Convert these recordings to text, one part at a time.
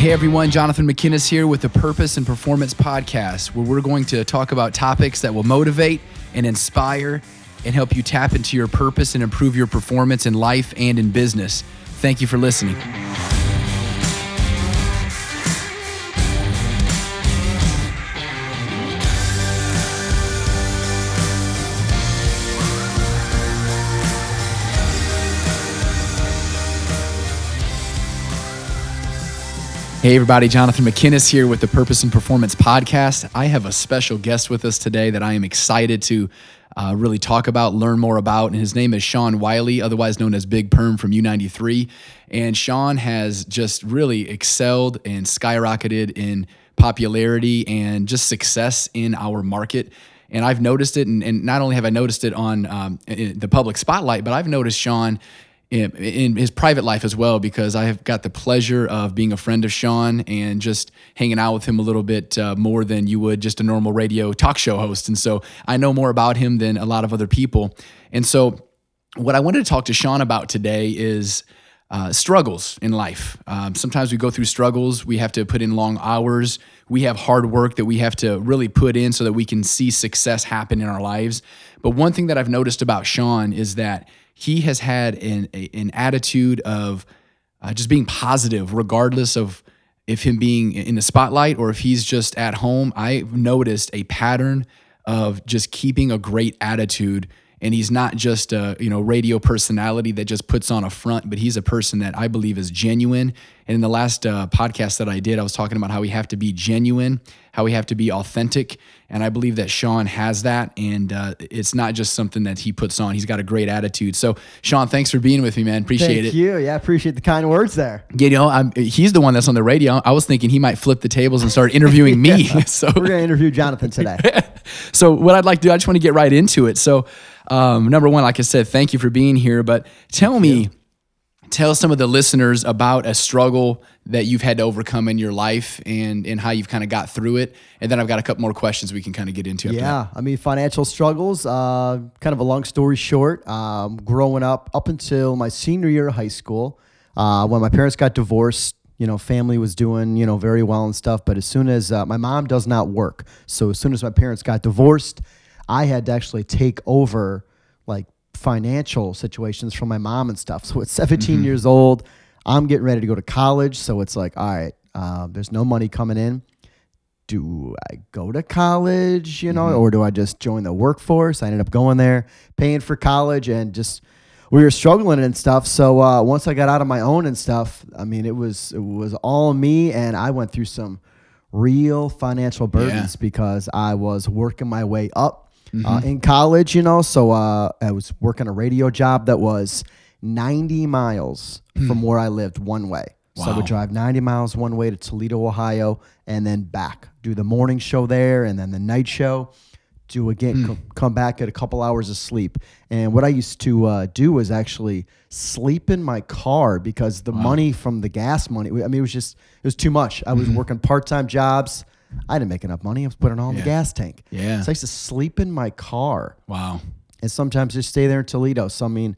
Hey everyone, Jonathan McKinnis here with the Purpose and Performance Podcast, where we're going to talk about topics that will motivate and inspire and help you tap into your purpose and improve your performance in life and in business. Thank you for listening. Hey, everybody, Jonathan McKinnis here with the Purpose and Performance Podcast. I have a special guest with us today that I am excited to uh, really talk about, learn more about. And his name is Sean Wiley, otherwise known as Big Perm from U93. And Sean has just really excelled and skyrocketed in popularity and just success in our market. And I've noticed it, and, and not only have I noticed it on um, the public spotlight, but I've noticed Sean in, his private life as well because I have got the pleasure of being a friend of Sean and just hanging out with him a little bit uh, more than you would just a normal radio talk show host. And so I know more about him than a lot of other people. And so what I wanted to talk to Sean about today is uh, struggles in life. Um, sometimes we go through struggles. We have to put in long hours. We have hard work that we have to really put in so that we can see success happen in our lives. But one thing that I've noticed about Sean is that he has had an, a, an attitude of uh, just being positive, regardless of if him being in the spotlight or if he's just at home. I've noticed a pattern of just keeping a great attitude and he's not just a you know radio personality that just puts on a front but he's a person that i believe is genuine. And in the last uh, podcast that i did i was talking about how we have to be genuine how we have to be authentic. And i believe that sean has that. And uh, it's not just something that he puts on. He's got a great attitude. So sean thanks for being with me man. Appreciate Thank it. Thank you. Yeah appreciate the kind words there. You know I'm, he's the one that's on the radio. I was thinking he might flip the tables and start interviewing me. So we're going to interview jonathan today. So what i'd like to do i just want to get right into it. So um, number one, like I said, thank you for being here. But tell me, tell some of the listeners about a struggle that you've had to overcome in your life and and how you've kind of got through it. And then I've got a couple more questions we can kind of get into. yeah, I mean financial struggles. Uh, kind of a long story short. Um, growing up, up until my senior year of high school, uh, when my parents got divorced. You know, family was doing you know very well and stuff. But as soon as uh, my mom does not work, so as soon as my parents got divorced I had to actually take over like financial situations from my mom and stuff. So at 17 mm-hmm. years old, I'm getting ready to go to college. So it's like, all right, uh, there's no money coming in. Do I go to college, you know, mm-hmm. or do I just join the workforce? I ended up going there, paying for college, and just we were struggling and stuff. So uh, once I got out of my own and stuff, I mean, it was it was all me, and I went through some real financial burdens yeah. because I was working my way up mm-hmm. uh, in college, you know. So uh, I was working a radio job that was 90 miles mm. from where I lived one way. Wow. So I would drive 90 miles one way to Toledo, Ohio, and then back. Do the morning show there and then the night show. Do again, mm. co- come back, get a couple hours of sleep. And what I used to uh, do was actually sleep in my car because the wow. money from the gas money, I mean, it was just, it was too much. I was mm-hmm. working part time jobs I didn't make enough money. I was putting it all in the gas tank. Yeah. So I used to sleep in my car. Wow. And sometimes just stay there in Toledo. So, I mean,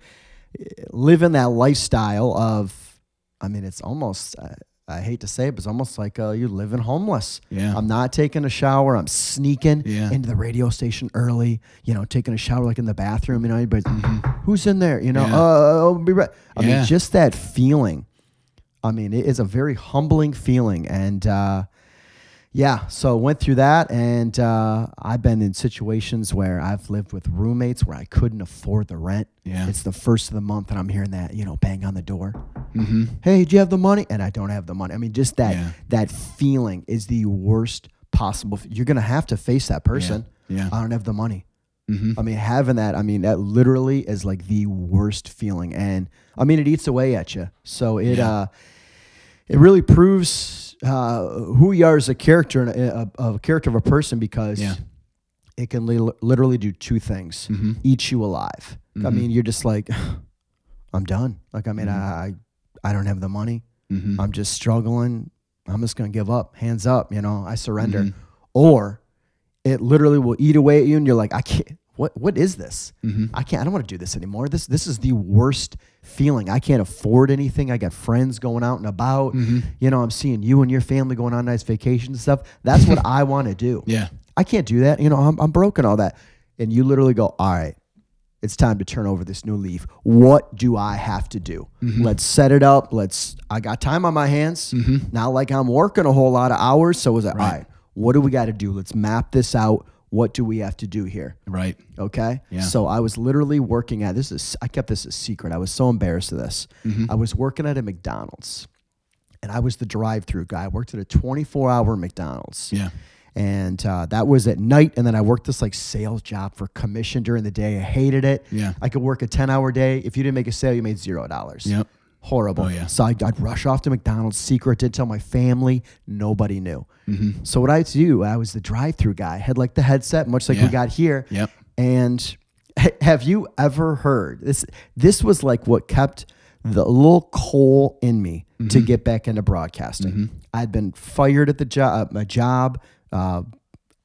living that lifestyle of, I mean, it's almost, I, I hate to say it, but it's almost like uh, you're living homeless. Yeah. I'm not taking a shower. I'm sneaking yeah. into the radio station early, you know, taking a shower like in the bathroom. You know, everybody's, mm-hmm. who's in there? You know, yeah. uh, I'll be right. I yeah. mean, just that feeling. I mean, it is a very humbling feeling. And, uh, yeah, so went through that, and uh, I've been in situations where I've lived with roommates where I couldn't afford the rent. Yeah, it's the first of the month, and I'm hearing that you know bang on the door. Mm-hmm. Hey, do you have the money? And I don't have the money. I mean, just that yeah. that feeling is the worst possible. You're gonna have to face that person. Yeah, yeah. I don't have the money. Mm-hmm. I mean, having that, I mean, that literally is like the worst feeling, and I mean, it eats away at you. So it yeah. uh, it really proves uh, who you are as a character, a, a, a character of a person, because yeah. it can li- literally do two things: mm-hmm. eat you alive. Mm-hmm. I mean, you're just like, I'm done. Like, I mean, mm-hmm. I, I don't have the money. Mm-hmm. I'm just struggling. I'm just gonna give up. Hands up. You know, I surrender. Mm-hmm. Or it literally will eat away at you, and you're like, I can't. What what is this? Mm-hmm. I can't. I don't want to do this anymore. This this is the worst feeling. I can't afford anything. I got friends going out and about. Mm-hmm. You know, I'm seeing you and your family going on nice vacations and stuff. That's what I want to do. Yeah. I can't do that. You know, I'm, I'm broken, all that. And you literally go, all right, it's time to turn over this new leaf. What do I have to do? Mm-hmm. Let's set it up. Let's, I got time on my hands. Not like I'm working a whole lot of hours. So was it, all right, what do we got to do? Let's map this out. What do we have to do here? Right. Okay. Yeah. So I was literally working at this is I kept this a secret. I was so embarrassed of this. I was working at a McDonald's and I was the drive through guy. I worked at a 24 hour McDonald's. Yeah. And uh, that was at night. And then I worked this like sales job for commission during the day. I hated it. Yeah. I could work a 10 hour day. If you didn't make a sale, you made zero dollars. Yep. Horrible. Oh, yeah. So I'd, I'd rush off to McDonald's, secret, didn't tell my family. Nobody knew. Mm-hmm. So what I do, I was the drive-through guy. Had like the headset, much like we got here. Yep. And ha- have you ever heard this? This was like what kept the little coal in me to Mm-hmm. get back into broadcasting. I'd been fired at the job, my job, uh,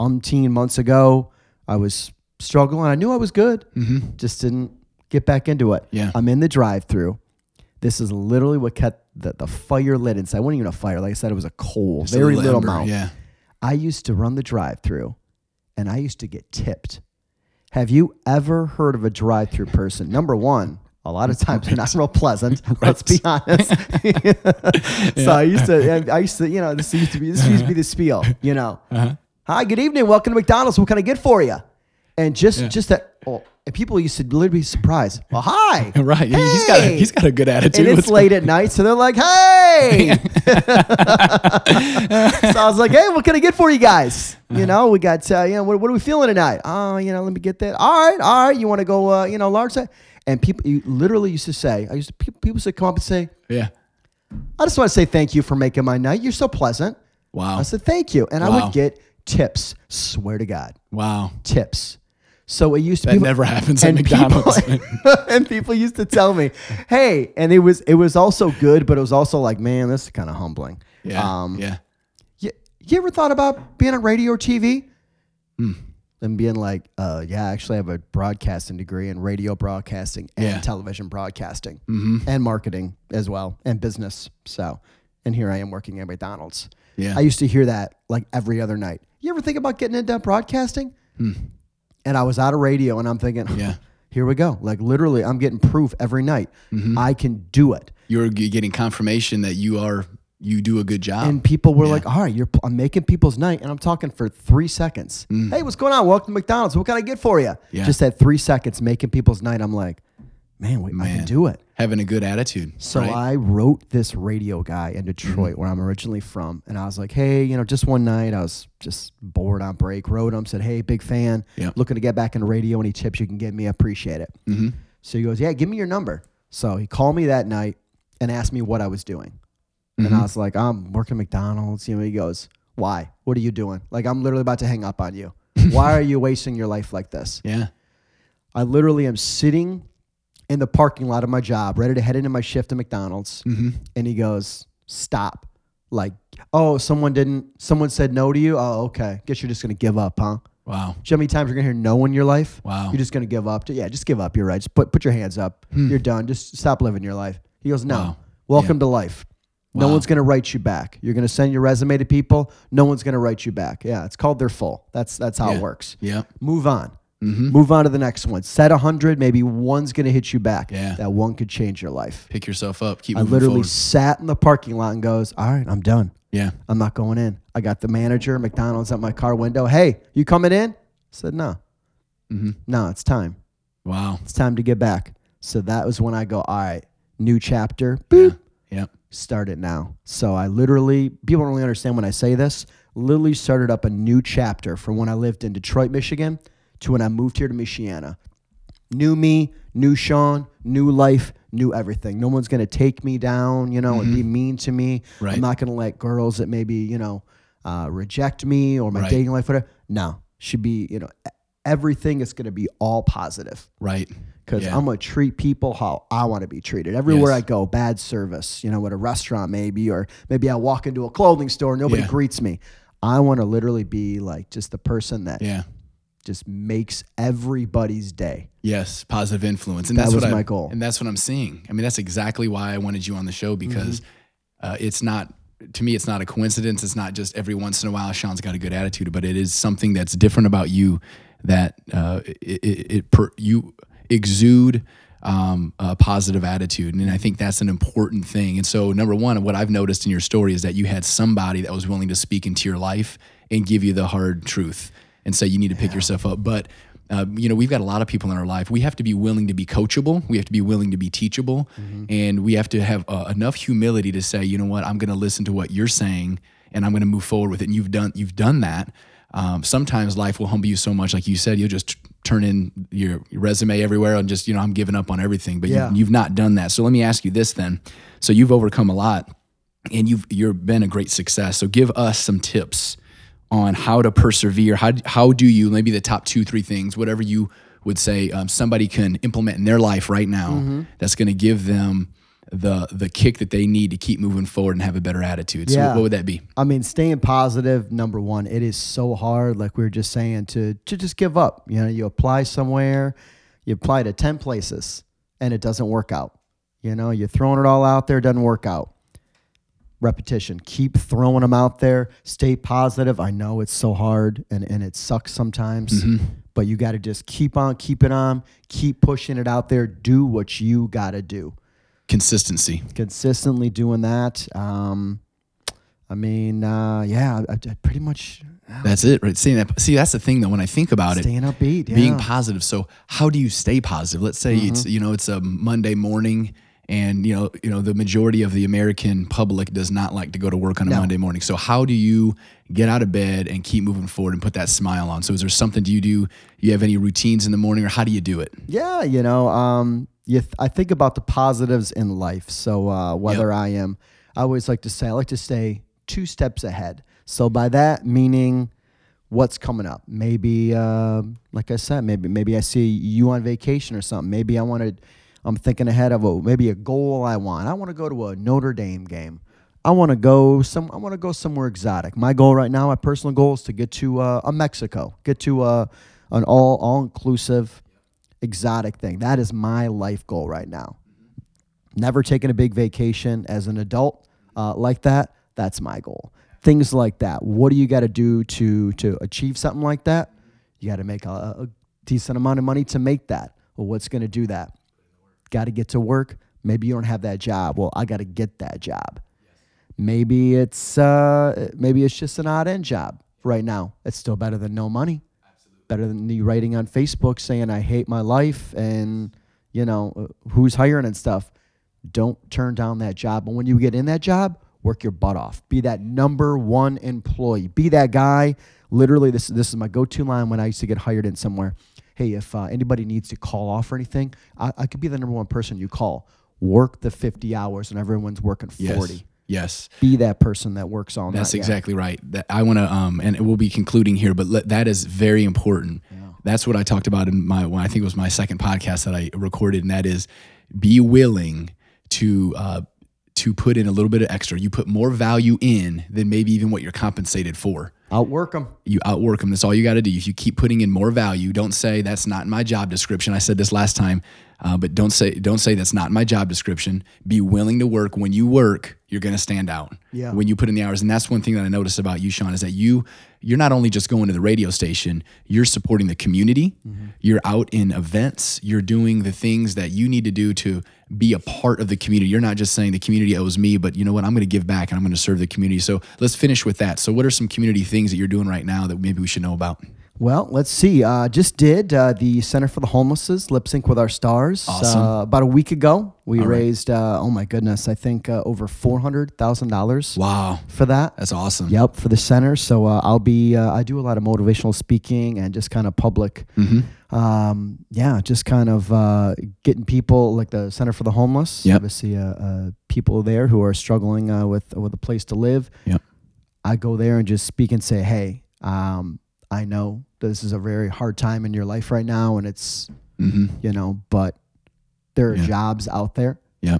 umpteen months ago. I was struggling. I knew I was good, just didn't get back into it. Mm-hmm. Yeah. I'm in the drive-through. This is literally what kept the, the fire lit inside. It wasn't even a fire. Like I said, it was a coal, Just a very little ember, amount. Yeah. I used to run the drive through and I used to get tipped. Have you ever heard of a drive through person? Number one, a lot of times they're not real pleasant. Let's be honest. so I used to, I used to, you know, this used to be, this used to be the spiel, you know. Uh-huh. Hi, good evening. Welcome to McDonald's. What can I get for you? And just, just that, oh, and people used to literally be surprised. Well, hi. Right. He's got a, he's got a good attitude. and it's What's late at night, so they're like, "Hey!" so I was like, "Hey, what can I get for you guys? You know, we got, uh, you know, what, what are we feeling tonight? Oh, you know, let me get that. All right, all right. You want to go, uh, you know, large size?" And people, you literally used to say, "I used to people, people used to come up and say, Yeah. I just want to say thank you for making my night. You're so pleasant." Wow. I said, "Thank you," and I would get tips. Swear to God, Wow. tips. So it used to be That people- never happens at McDonald's. People, and people used to tell me, "Hey," and it was it was also good, but it was also like, "Man, this is kind of humbling." Yeah. Um, yeah. You, you ever thought about being on radio or TV? Hmm. And being like, uh, yeah, actually, I have a broadcasting degree in radio broadcasting and Yeah. Mm-hmm. television broadcasting and marketing as well and business. So, and here I am working at McDonald's. Yeah. I used to hear that like every other night. You ever think about getting into broadcasting? And I was out of radio and I'm thinking. Yeah. here we go. Like literally, I'm getting proof every night. Mm-hmm. I can do it. You're getting confirmation that you are you do a good job. And people were like, all right, you're, I'm making people's night. And I'm talking for three seconds. Hey, what's going on? Welcome to McDonald's. What can I get for you? Mm. Yeah. Just that three seconds making people's night. I'm like, man, wait, I can Man. do it. Having a good attitude. So right? Mm-hmm. I wrote this radio guy in Detroit, where I'm originally from, and I was like, "Hey, you know, just one night, I was just bored on break. Wrote him, said, "Hey, big fan, Yeah. looking to get back into radio. Any tips you can give me? I appreciate it." Mhm. So he goes, "Yeah, give me your number." So he called me that night and asked me what I was doing, and Mm-hmm. I was like, "I'm working McDonald's." You know, he goes, "Why? What are you doing? Like, I'm literally about to hang up on you. Why are you wasting your life like this?" yeah. I literally am sitting in the parking lot of my job, ready to head into my shift at McDonald's. Mm-hmm. And he goes, Stop. Like, oh, someone didn't, someone said no to you. Oh, okay. Guess you're just going to give up, huh? Wow. Do you know how many times you're going to hear no in your life? Wow. You're just going to give up. Yeah, just give up. You're right. Just put, put your hands up. You're done. Just stop living your life. He goes, No. Hmm. Wow. Welcome to life. No one's going to write you back. You're going to send your resume to people. No one's going to write you back. Yeah, it's called they're full. That's that's how Yeah. it works. Yeah. Move on. Mm-hmm. Move on to the next one. Set a hundred. Maybe one's going to hit you back. Yeah. That one could change your life. Pick yourself up. Keep I literally forward. sat in the parking lot and goes, "All right, I'm done. Yeah. I'm not going in." I got the manager, McDonald's, at my car window. Hey, you coming in? I said no. Mm-hmm. No, it's time. Wow. It's time to get back. So that was when I go, all right, new chapter. Boop. Yeah. Start it now. So I literally, people don't really understand when I say this, literally started up a new chapter from when I lived in Detroit, Michigan to when I moved here to Michiana. New me, new Sean, new life, new everything. No one's going to take me down, you know, and be mean to me. Right. I'm not going to let girls that maybe, you know, uh, reject me or my Right. dating life, whatever. No, should be, you know, everything is going to be all positive Right. because Yeah. I'm gonna treat people how I want to be treated. Everywhere Yes. I go, bad service, you know, at a restaurant maybe, or maybe I walk into a clothing store, nobody Yeah. greets me. I want to literally be like just the person that Yeah. Just makes everybody's day. Yes, positive influence, and That that's was what my I, goal. and that's what I'm seeing. I mean, that's exactly why I wanted you on the show because Mm-hmm. uh, it's not to me, it's not a coincidence. It's not just every once in a while Sean's got a good attitude, but it is something that's different about you that uh, it, it, it per, you exude um, a positive attitude, and I think that's an important thing. And so, number one, what I've noticed in your story is that you had somebody that was willing to speak into your life and give you the hard truth and say you need to pick yourself up. But uh, you know, we've got a lot of people in our life. We have to be willing to be coachable. We have to be willing to be teachable, and we have to have uh, enough humility to say, you know what, I'm going to listen to what you're saying, and I'm going to move forward with it. And you've done you've done that. Um, sometimes life will humble you so much, like you said, you'll just t- turn in your, your resume everywhere and just you know I'm giving up on everything. But Yeah. you, you've not done that. So let me ask you this then. So you've overcome a lot and you've you've been a great success. So give us some tips on how to persevere. How how do you maybe the top two three things, whatever you would say, um, somebody can implement in their life right now Mm-hmm. that's going to give them the the kick that they need to keep moving forward and have a better attitude. So Yeah. what, would that be? I mean, staying positive, number one, it is so hard, like we were just saying, to to just give up. You know, you apply somewhere, you apply to 10 places and it doesn't work out. You know, you're throwing it all out there, it doesn't work out. Repetition. Keep throwing them out there. Stay positive. I know it's so hard and, and it sucks sometimes, but you got to just keep on keeping on, keep pushing it out there. Do what you got to do Consistency. consistently doing that. Um, I mean, uh, yeah, I, I pretty much That's it, right? See that. See, that's the thing though. When I think about it, staying upbeat. Yeah. being positive. So how do you stay positive? Let's say it's Mm-hmm. you know it's a Monday morning and you know you know the majority of the American public does not like to go to work on a No. Monday morning. So how do you get out of bed and keep moving forward and put that smile on? So is there something do you do? You have any routines in the morning or how do you do it? yeah, you know, um, you th- I think about the positives in life. So uh, whether I am, I always like to say, I like to stay two steps ahead. So by that meaning, what's coming up? Maybe, uh, like I said, maybe maybe I see you on vacation or something. Maybe I want to. I'm thinking ahead of a, maybe a goal I want. I want to go to a Notre Dame game. I want to go some. I want to go somewhere exotic. My goal right now, my personal goal, is to get to uh, a Mexico, get to uh, an all all inclusive, exotic thing. That is my life goal right now. Never taken a big vacation as an adult uh, like that. That's my goal. Things like that. What do you got to do to to achieve something like that? You got to make a, a decent amount of money to make that. Well, what's going to do that? Got to get to work. Maybe you don't have that job. Well, I got to get that job. Maybe it's uh, maybe it's just an odd end job right now. It's still better than no money. Absolutely. Better than you writing on Facebook saying I hate my life and you know uh, who's hiring and stuff. Don't turn down that job. But when you get in that job, work your butt off. Be that number one employee. Be that guy. Literally, this this is my go-to line when I used to get hired in somewhere. Hey, if uh, anybody needs to call off or anything, I, I could be the number one person you call. Work the 50 hours and everyone's working 40 Yes. Yes. be that person that works night. That's Yeah. exactly right. That I want to, um, and we'll be concluding here, but let, that is very important. That's what I talked about in my, well, I think it was my second podcast that I recorded, and that is be willing to uh, to put in a little bit of extra. You put more value in than maybe even what you're compensated for. Outwork them. You outwork them. That's all you got to do. If you keep putting in more value, don't say that's not in my job description. I said this last time, uh, but don't say don't say that's not my job description. Be willing to work. When you work, you're going to stand out. Yeah. When you put in the hours, and that's one thing that I noticed about you, Sean, is that you you're not only just going to the radio station. You're supporting the community. You're out in events. You're doing the things that you need to do to be a part of the community. You're not just saying the community owes me, but you know what? I'm going to give back and I'm going to serve the community. So let's finish with that. So, what are some community things that you're doing right now that maybe we should know about? Well, let's see. Uh, just did uh, the Center for the Homeless's lip sync with our stars Awesome. uh, about a week ago. We right. raised, uh, oh my goodness, I think uh, over four hundred thousand dollars Wow, for that. that's awesome. Yep, for the center. So uh, I'll be. Uh, I do a lot of motivational speaking and just kind of public. Um, yeah, just kind of uh, getting people like the Center for the Homeless. Yep. Obviously, uh, uh, people there who are struggling uh, with with a place to live. Yep. I go there and just speak and say, "Hey, um, I know this is a very hard time in your life right now, and it's Mm-hmm. you know, but there are Yeah. jobs out there." Yeah.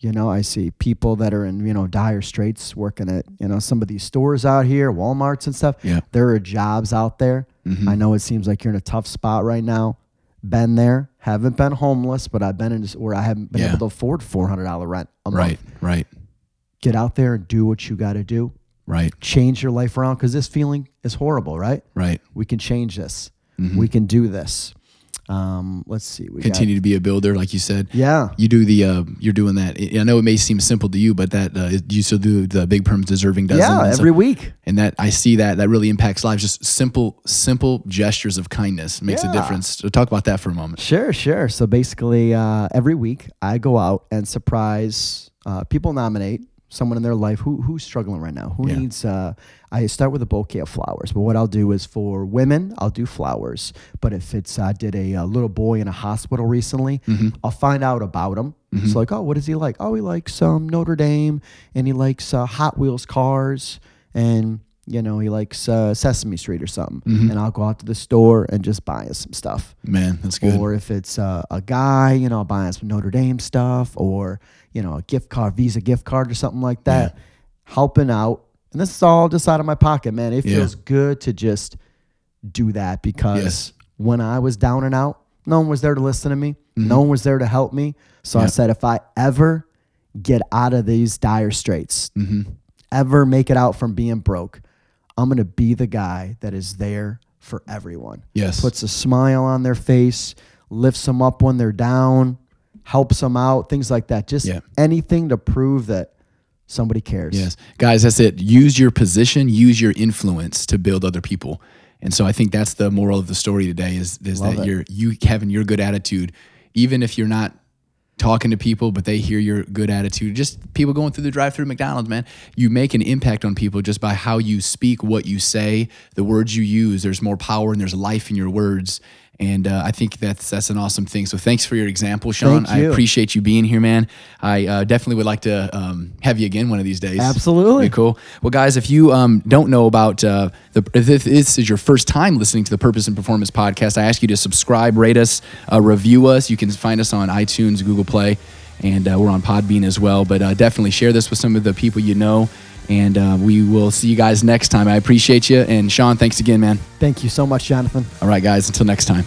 You know, I see people that are in, you know, dire straits working at, you know, some of these stores out here, Walmarts and stuff. Yeah. There are jobs out there. I know it seems like you're in a tough spot right now. Been there, haven't been homeless, but I've been in where I haven't been Yeah. able to afford four hundred dollar rent a month. Right. Right. Get out there and do what you got to do. Right. Change your life around because this feeling is horrible, right? Right. We can change this. We can do this. Um, let's see. We got- Continue to be a builder, like you said. yeah. You do the. Uh, you're doing that. I know it may seem simple to you, but that uh, you still do the big perms deserving dozen. Yeah. and so- Every week. and that I see that that really impacts lives. Just simple, simple gestures of kindness makes a Yeah. difference. So talk about that for a moment. Sure, sure. So basically, uh, every week I go out and surprise uh, people. Nominate someone in their life who who's struggling right now. Who Yeah. needs? Uh, I start with a bouquet of flowers. But what I'll do is for women, I'll do flowers. But if it's I did a, uh little boy in a hospital recently, Mm-hmm. I'll find out about him. It's like, oh, what does he like? Oh, he likes um, Notre Dame, and he likes uh, Hot Wheels cars, and you know he likes uh, Sesame Street or something. Mm-hmm. And I'll go out to the store and just buy us some stuff. Man, that's good. Or if it's uh, a guy, you know, buy buying some Notre Dame stuff or, you know, a gift card, Visa gift card or something like that, helping out. And this is all just out of my pocket, man. It Yeah. feels good to just do that because Yes. when I was down and out, no one was there to listen to me. Mm-hmm. No one was there to help me. So I said, if I ever get out of these dire straits, Mm-hmm. ever make it out from being broke, I'm going to be the guy that is there for everyone yes. puts a smile on their face, lifts them up when they're down, helps them out, things like that. Just Yeah. anything to prove that somebody cares. Yes. Guys, that's it. Use your position, use your influence to build other people. And so I think that's the moral of the story today is, is Love that it. you're you having your good attitude, even if you're not talking to people, but they hear your good attitude. Just people going through the drive through McDonald's, man. You make an impact on people just by how you speak, what you say, the words you use. There's more power and there's life in your words. And uh, I think that's that's an awesome thing. So thanks for your example, Sean. Thank I appreciate you being here, man. I uh, definitely would like to um, have you again one of these days. Absolutely. Cool. Well, guys, if you um, don't know about uh, the, if this is your first time listening to the Purpose and Performance podcast, I ask you to subscribe, rate us, uh, review us. You can find us on iTunes, Google Play, and uh, we're on Podbean as well. But uh, definitely share this with some of the people you know. And uh, we will see you guys next time. I appreciate you. And Sean, thanks again, man. Thank you so much, Jonathan. All right, guys, until next time.